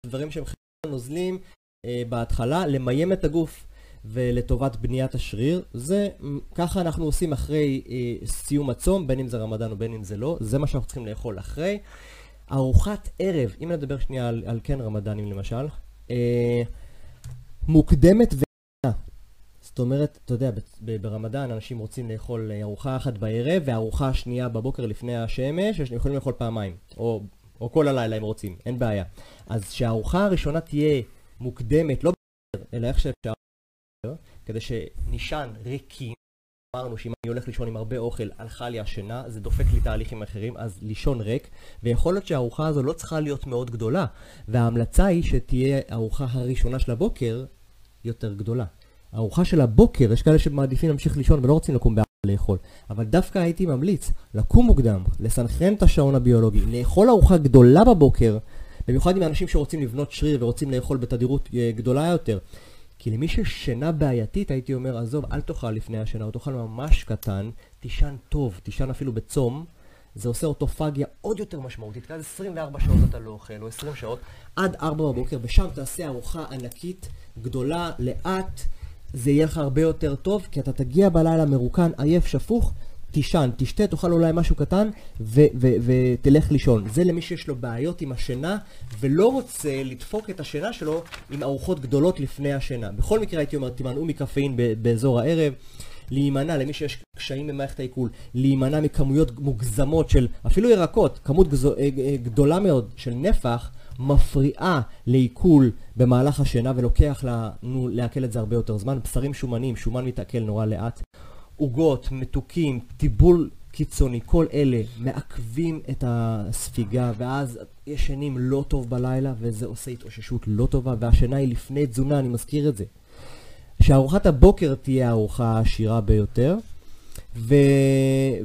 דברים שהם נוזלים אה, בהתחלה, למיין את הגוף ולטובת בניית השריר. זה, ככה אנחנו עושים אחרי אה, סיום הצום, בין אם זה רמדאן או בין אם זה לא, זה מה שאנחנו צריכים לאכול אחרי. ארוחת ערב, אם נדבר שנייה על, על כן רמדאנים למשל, אה, מוקדמת ו... זאת אומרת, אתה יודע, ברמדאן אנשים רוצים לאכול ארוחה אחת בערב וארוחה שנייה בבוקר לפני השמש, הם יכולים לאכול פעמיים, או, או כל הלילה הם רוצים, אין בעיה. אז שהארוחה הראשונה תהיה מוקדמת, לא בבוקר, אלא איך שאפשר, כדי שנישן ריקים. אמרנו שאם אני הולך לישון עם הרבה אוכל, הלכה לי השינה, זה דופק לי תהליכים אחרים, אז לישון ריק, ויכול להיות שהארוחה הזו לא צריכה להיות מאוד גדולה, וההמלצה היא שתהיה הארוחה הראשונה של הבוקר יותר גדולה. הארוחה של הבוקר, יש כאלה שמעדיפים להמשיך לישון ולא רוצים לקום בארבע לאכול, אבל דווקא הייתי ממליץ לקום מוקדם, לסנכרן את השעון הביולוגי, לאכול ארוחה גדולה בבוקר, במיוחד עם האנשים שרוצים לבנות שריר ורוצים לאכול בתדירות אה, גדולה יותר. כי למי ששינה בעייתית, הייתי אומר, עזוב, אל תאכל לפני השינה, או תאכל ממש קטן, תישן טוב, תישן אפילו בצום, זה עושה אוטופגיה עוד יותר משמעותית, כי אז 24 שעות אתה לא אוכל, או 20 שעות, עד 4 בבוקר, ושם תעשה ארוחה ענקית, גדולה, לאט, זה יהיה לך הרבה יותר טוב, כי אתה תגיע בלילה מרוקן, עייף, שפוך, תישן, תשתה, תאכל אולי משהו קטן ותלך לישון. זה למי שיש לו בעיות עם השינה ולא רוצה לדפוק את השינה שלו עם ארוחות גדולות לפני השינה. בכל מקרה הייתי אומר, תימנעו מקפאין באזור הערב. להימנע, למי שיש קשיים במערכת העיכול, להימנע מכמויות מוגזמות של אפילו ירקות, כמות גזו, אה, אה, גדולה מאוד של נפח, מפריעה לעיכול במהלך השינה ולוקח לנו לעכל את זה הרבה יותר זמן. בשרים שומנים, שומן מתעכל נורא לאט. עוגות, מתוקים, טיבול קיצוני, כל אלה מעכבים את הספיגה ואז ישנים לא טוב בלילה וזה עושה התאוששות לא טובה והשינה היא לפני תזונה, אני מזכיר את זה. שארוחת הבוקר תהיה הארוחה העשירה ביותר. ו...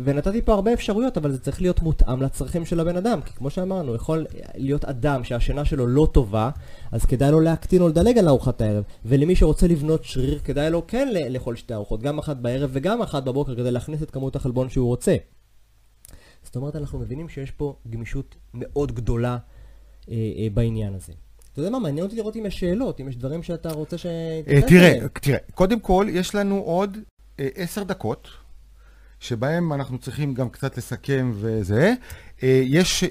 ונתתי פה הרבה אפשרויות, אבל זה צריך להיות מותאם לצרכים של הבן אדם. כי כמו שאמרנו, יכול להיות אדם שהשינה שלו לא טובה, אז כדאי לו להקטין או לדלג על ארוחת הערב. ולמי שרוצה לבנות שריר, כדאי לו כן לאכול שתי ארוחות, גם אחת בערב וגם אחת בבוקר, כדי להכניס את כמות החלבון שהוא רוצה. זאת אומרת, אנחנו מבינים שיש פה גמישות מאוד גדולה אה, אה, בעניין הזה. אתה יודע מה, מעניין אותי לראות אם יש שאלות, אם יש דברים שאתה רוצה ש... אה, תראה, תראה, קודם כל, יש לנו עוד אה, עשר דקות, שבהם אנחנו צריכים גם קצת לסכם וזה. אה, יש,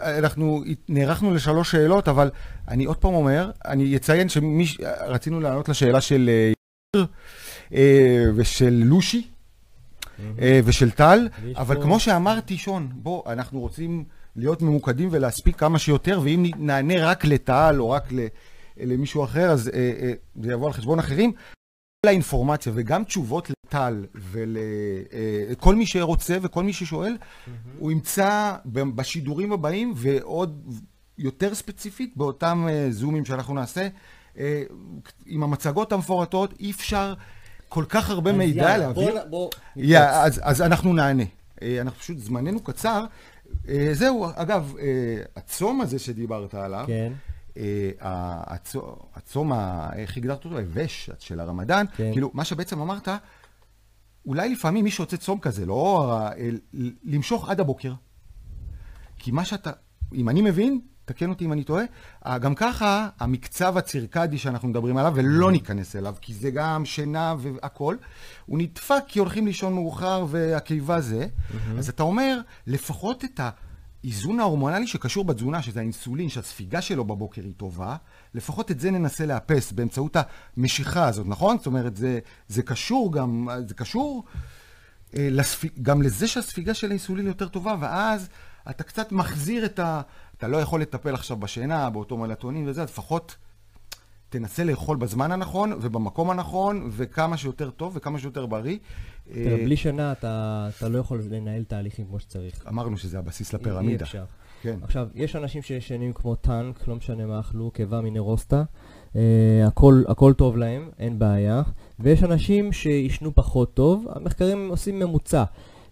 אנחנו נערכנו לשלוש שאלות, אבל אני עוד פעם אומר, אני אציין שרצינו לענות לשאלה של יאיר ושל לושי ושל טל, אבל כמו שאמרתי, שון, בוא, אנחנו רוצים... להיות ממוקדים ולהספיק כמה שיותר, ואם נענה רק לטל או רק למישהו אחר, אז אה, אה, זה יבוא על חשבון אחרים. כל האינפורמציה וגם תשובות לטל ולכל אה, מי שרוצה וכל מי ששואל, mm-hmm. הוא ימצא בשידורים הבאים ועוד יותר ספציפית באותם זומים שאנחנו נעשה. עם המצגות המפורטות אי אפשר כל כך הרבה מידע להעביר. בוא, בוא, אז, אז אנחנו נענה. אנחנו פשוט, זמננו קצר, אה, זהו, אגב, אה, הצום הזה שדיברת עליו, כן. אה, הצום, איך הגדרת אותו? היבש של הרמדאן, כן. כאילו, מה שבעצם אמרת, אולי לפעמים מי שרוצה צום כזה, לא למשוך עד הבוקר. כי מה שאתה, אם אני מבין, תקן אותי אם אני טועה, גם ככה המקצב הצירקדי שאנחנו מדברים עליו, ולא mm-hmm. ניכנס אליו, כי זה גם שינה והכול, הוא נדפק כי הולכים לישון מאוחר והקיבה זה, mm-hmm. אז אתה אומר, לפחות את האיזון ההורמונלי שקשור בתזונה, שזה האינסולין, שהספיגה שלו בבוקר היא טובה, לפחות את זה ננסה לאפס באמצעות המשיכה הזאת, נכון? זאת אומרת, זה, זה קשור גם, זה קשור אה, לספיג, גם לזה שהספיגה של האינסולין יותר טובה, ואז אתה קצת מחזיר את ה... אתה לא יכול לטפל עכשיו בשינה, באותו מלטונין וזה, לפחות תנסה לאכול בזמן הנכון ובמקום הנכון, וכמה שיותר טוב וכמה שיותר בריא. תראה, בלי שינה אתה, אתה לא יכול לנהל תהליכים כמו שצריך. אמרנו שזה הבסיס לפירמידה. אי אפשר. כן. עכשיו, יש אנשים שישנים כמו טנק, לא משנה מה אכלו, קיבה מנרוסטה, uh, הכל, הכל טוב להם, אין בעיה, ויש אנשים שישנו פחות טוב, המחקרים עושים ממוצע.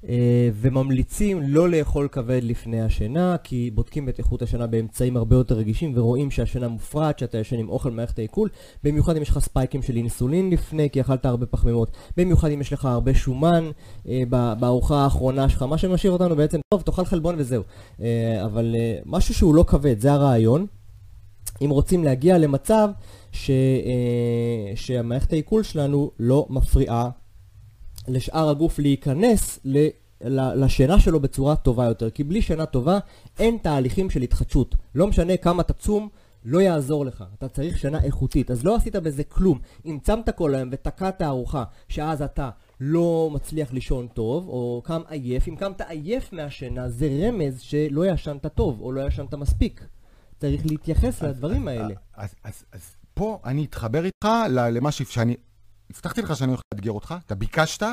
אה, וממליצים לא לאכול כבד לפני השינה, כי בודקים את איכות השינה באמצעים הרבה יותר רגישים ורואים שהשינה מופרעת, שאתה ישן עם אוכל במערכת העיכול, במיוחד אם יש לך ספייקים של אינסולין לפני, כי אכלת הרבה פחמימות, במיוחד אם יש לך הרבה שומן אה, בארוחה האחרונה שלך, מה שמשאיר אותנו בעצם, טוב, תאכל חלבון וזהו. אה, אבל אה, משהו שהוא לא כבד, זה הרעיון. אם רוצים להגיע למצב ש, אה, שהמערכת העיכול שלנו לא מפריעה לשאר הגוף להיכנס ל... לשינה שלו בצורה טובה יותר. כי בלי שינה טובה אין תהליכים של התחדשות. לא משנה כמה תצום, לא יעזור לך. אתה צריך שינה איכותית. אז לא עשית בזה כלום. אם צמת כל היום ותקעת ארוחה, שאז אתה לא מצליח לישון טוב, או קם עייף, אם קמת עייף מהשינה, זה רמז שלא ישנת טוב, או לא ישנת מספיק. צריך להתייחס אז, לדברים אז, האלה. אז, אז, אז פה אני אתחבר איתך למה שאני הבטחתי לך שאני הולך לאתגר אותך, אתה ביקשת,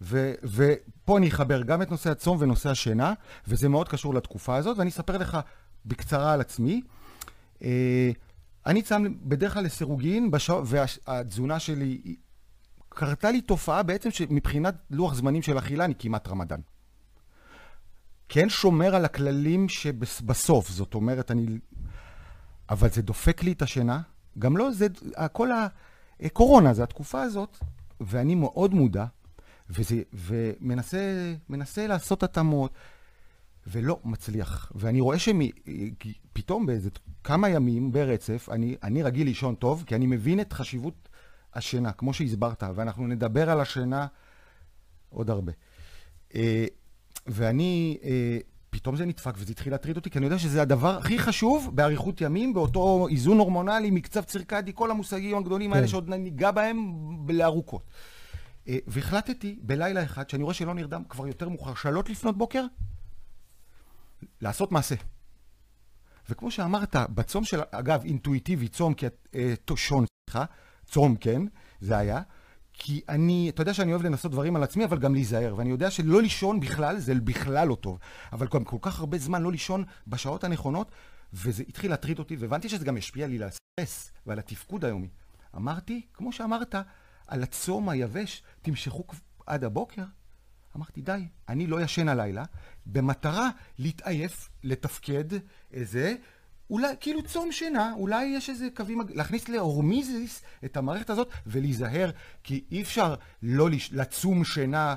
ו, ופה אני אחבר גם את נושא הצום ונושא השינה, וזה מאוד קשור לתקופה הזאת, ואני אספר לך בקצרה על עצמי. אה, אני צם בדרך כלל לסירוגין, בשע... והתזונה שלי, קרתה לי תופעה בעצם שמבחינת לוח זמנים של אכילה אני כמעט רמדאן. כן שומר על הכללים שבסוף, זאת אומרת, אני... אבל זה דופק לי את השינה. גם לא, זה... כל ה... אה, קורונה זה התקופה הזאת, ואני מאוד מודע, וזה, ומנסה לעשות התאמות, ולא מצליח. ואני רואה שפתאום באיזה כמה ימים ברצף, אני, אני רגיל לישון טוב, כי אני מבין את חשיבות השינה, כמו שהסברת, ואנחנו נדבר על השינה עוד הרבה. אה, ואני, אה, פתאום זה נדפק וזה התחיל להטריד אותי, כי אני יודע שזה הדבר הכי חשוב באריכות ימים, באותו איזון הורמונלי, מקצב צירקדי, כל המושגים הגדולים כן. האלה שעוד ניגע בהם לארוכות. אה, והחלטתי בלילה אחד, שאני רואה שלא נרדם כבר יותר מאוחר, שלוש לפנות בוקר, לעשות מעשה. וכמו שאמרת, בצום של, אגב, אינטואיטיבי, צום, כי אה, שון, סליחה, צום, כן, זה היה. כי אני, אתה יודע שאני אוהב לנסות דברים על עצמי, אבל גם להיזהר. ואני יודע שלא לישון בכלל, זה בכלל לא טוב. אבל גם כל כך הרבה זמן לא לישון בשעות הנכונות, וזה התחיל להטריד אותי, והבנתי שזה גם ישפיע לי על הסטרס ועל התפקוד היומי. אמרתי, כמו שאמרת, על הצום היבש, תמשכו עד הבוקר. אמרתי, די, אני לא ישן הלילה, במטרה להתעייף, לתפקד, איזה, אולי, כאילו צום שינה, אולי יש איזה קווים, להכניס להורמיזיס את המערכת הזאת ולהיזהר, כי אי אפשר לא לש, לצום שינה,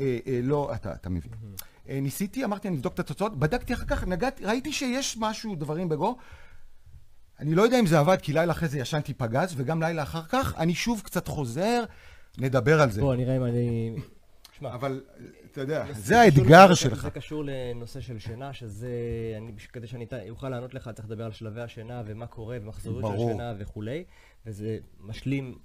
אה, אה, לא, אתה, אתה מבין. Mm-hmm. אה, ניסיתי, אמרתי, אני אבדוק את התוצאות, בדקתי אחר כך, נגעתי, ראיתי שיש משהו, דברים בגו. אני לא יודע אם זה עבד, כי לילה אחרי זה ישנתי פגז, וגם לילה אחר כך, אני שוב קצת חוזר, נדבר על זה. בוא, נראה אם אני... שמע, אבל אתה יודע, זה האתגר שלך. זה קשור לנושא של שינה, שזה, אני, כדי שאני אוכל לענות לך, צריך לדבר על שלבי השינה ומה קורה ומחזוריות של השינה וכולי, וזה משלים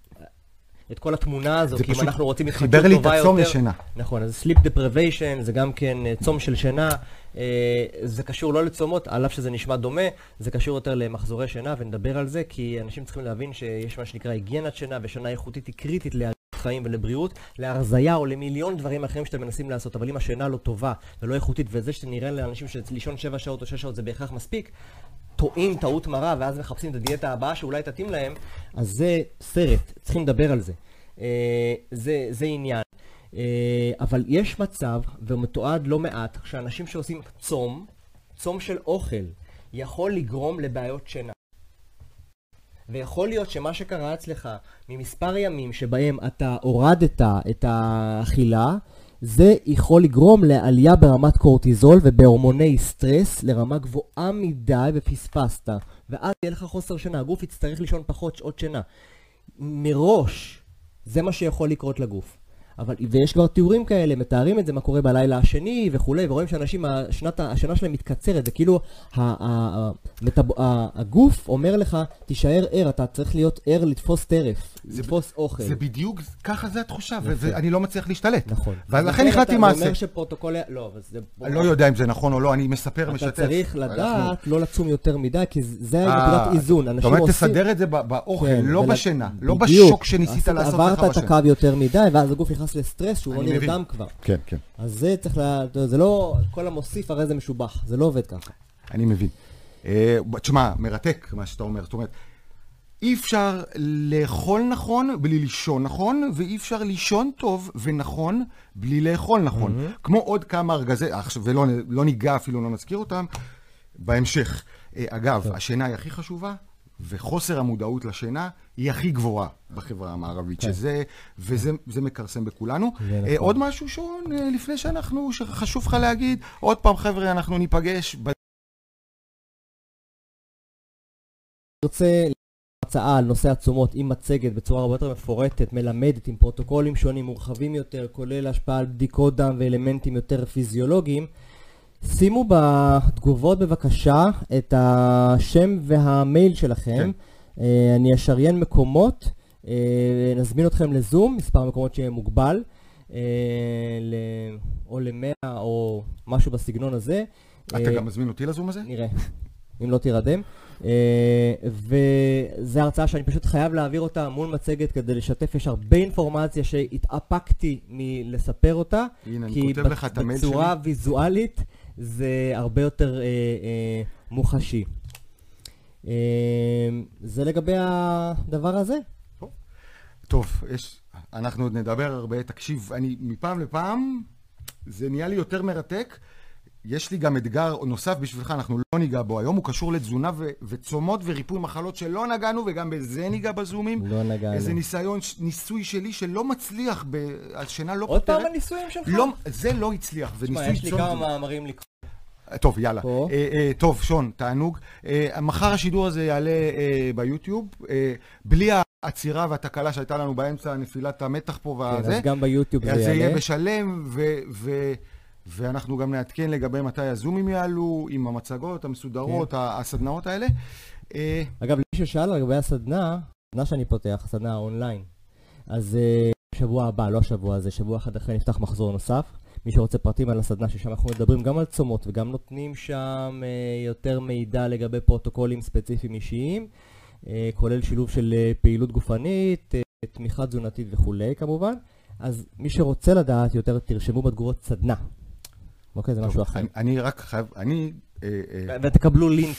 את כל התמונה הזו, כי אם אנחנו רוצים התחדשות טובה יותר... חיבר לי את הצום לשינה. נכון, אז sleep deprivation זה גם כן אה, צום של שינה, אה, זה קשור לא לצומות, על אף שזה נשמע דומה, זה קשור יותר למחזורי שינה, ונדבר על זה, כי אנשים צריכים להבין שיש מה שנקרא היגיינת שינה, ושינה איכותית היא קריטית חיים ולבריאות, להרזייה או למיליון דברים אחרים שאתם מנסים לעשות, אבל אם השינה לא טובה ולא איכותית, וזה שנראה לאנשים שלישון 7 שעות או 6 שעות זה בהכרח מספיק, טועים טעות מרה ואז מחפשים את הדיאטה הבאה שאולי תתאים להם, אז זה סרט, צריכים לדבר על זה. אה, זה, זה עניין. אה, אבל יש מצב, ומתועד לא מעט, שאנשים שעושים צום, צום של אוכל, יכול לגרום לבעיות שינה. ויכול להיות שמה שקרה אצלך ממספר ימים שבהם אתה הורדת את האכילה, זה יכול לגרום לעלייה ברמת קורטיזול ובהורמוני סטרס לרמה גבוהה מדי ופספסת. ואז יהיה לך חוסר שינה, הגוף יצטרך לישון פחות שעות שינה. מראש, זה מה שיכול לקרות לגוף. אבל, ויש כבר תיאורים כאלה, מתארים את זה, מה קורה בלילה השני וכולי, ורואים שאנשים, השנת, השנה שלהם מתקצרת, זה כאילו המטב, הגוף אומר לך, תישאר ער, אתה צריך להיות ער לתפוס טרף, לתפוס אוכל. זה בדיוק, ככה זה התחושה, ואני לא מצליח להשתלט. נכון. ולכן החלטתי מה זה. אומר שפרוטוקול, לא, אבל זה... אני לא יודע אם זה נכון או לא, אני מספר, משתף. אתה צריך לדעת לא לצום יותר מדי, כי זה נקודת אה, איזון. זאת אומרת, תסדר את זה באוכל, כן, לא בשינה, לא בשוק שניסית לעשות לך בשינה. עברת את הקו יותר מדי, ואז הגוף נכנס לסטרס שהוא לא נרדם כבר. כן, כן. אז זה צריך ל... זה לא... כל המוסיף הרי זה משובח, זה לא עובד ככה. אני מבין. אה, תשמע, מרתק מה שאתה אומר. זאת אומרת, אי אפשר לאכול נכון בלי לישון נכון, ואי אפשר לישון טוב ונכון בלי לאכול נכון. Mm-hmm. כמו עוד כמה ארגזי, ולא לא ניגע אפילו, לא נזכיר אותם, בהמשך. אה, אגב, טוב. השינה היא הכי חשובה, וחוסר המודעות לשינה היא הכי גבוהה בחברה המערבית, כן. שזה, וזה מכרסם בכולנו. נכון. עוד משהו, שון, אה, לפני שאנחנו, שחשוב לך להגיד, עוד פעם, חבר'ה, אנחנו ניפגש. ב... רוצה הרצאה על נושא התשומות עם מצגת בצורה הרבה יותר מפורטת, מלמדת, עם פרוטוקולים שונים, מורחבים יותר, כולל השפעה על בדיקות דם ואלמנטים יותר פיזיולוגיים. שימו בתגובות בבקשה את השם והמייל שלכם. כן. אה, אני אשריין מקומות, אה, נזמין אתכם לזום, מספר מקומות שיהיה מוגבל, אה, או למאה או משהו בסגנון הזה. אתה גם מזמין אותי לזום הזה? נראה, אם לא תירדם. וזו הרצאה שאני פשוט חייב להעביר אותה מול מצגת כדי לשתף, יש הרבה אינפורמציה שהתאפקתי מלספר אותה. הנה, אני כותב לך את המייל שלי. כי בצורה ויזואלית זה הרבה יותר אה, אה, מוחשי. אה, זה לגבי הדבר הזה. טוב, יש, אנחנו עוד נדבר הרבה. תקשיב, אני מפעם לפעם, זה נהיה לי יותר מרתק. יש לי גם אתגר נוסף בשבילך, אנחנו לא ניגע בו היום, הוא קשור לתזונה ו- וצומות וריפוי מחלות שלא נגענו, וגם בזה ניגע בזומים. לא נגענו. איזה ניסיון, ניסוי שלי שלא מצליח, ב- השינה לא פותרת. עוד פעם הניסויים שלך? לא, זה לא הצליח, וניסוי צום... תשמע, יש לי כמה מאמרים לקרוא. טוב, יאללה. אה, אה, טוב, שון, תענוג. אה, מחר השידור הזה יעלה אה, ביוטיוב, אה, בלי העצירה והתקלה שהייתה לנו באמצע, נפילת המתח פה והזה. כן, אז גם ביוטיוב זה יעלה. אז זה יהיה בשלם, ו... ו ואנחנו גם נעדכן לגבי מתי הזומים יעלו, עם המצגות המסודרות, כן. הסדנאות האלה. אה, אגב, למי ששאל לגבי הסדנה, הסדנה שאני פותח, הסדנה האונליין, אז אה, שבוע הבא, לא השבוע הזה, שבוע אחד אחרי נפתח מחזור נוסף. מי שרוצה פרטים על הסדנה, ששם אנחנו מדברים גם על צומות וגם נותנים שם אה, יותר מידע לגבי פרוטוקולים ספציפיים אישיים, כולל שילוב של פעילות גופנית, תמיכה תזונתית וכולי כמובן. אז מי שרוצה לדעת יותר, תרשמו בתגובות סדנה. אוקיי, זה משהו אחר. אני, רק חייב, אני... אה, אה, ותקבלו לינק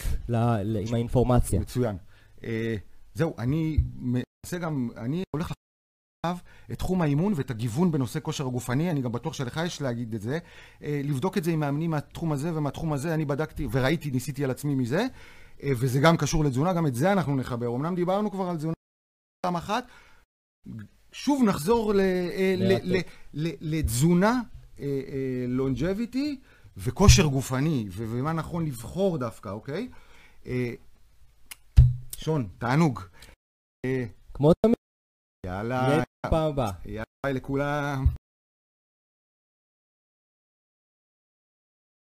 עם האינפורמציה. מצוין. אה, זהו, אני מנסה גם, אני הולך את תחום האימון ואת הגיוון בנושא כושר הגופני, אני גם בטוח שלך יש להגיד את זה. לבדוק את זה עם מאמנים מהתחום הזה ומהתחום הזה, אני בדקתי וראיתי, ניסיתי על עצמי מזה, וזה גם קשור לתזונה, גם את זה אנחנו נחבר. אמנם דיברנו כבר על תזונה פעם אחת, שוב נחזור לתזונה לונג'ביטי אה, אה, וכושר גופני, ומה נכון לבחור דווקא, אוקיי? אה, שון, תענוג. כמו תמיד. יאללה. פעם הבאה. יאללה לכולם.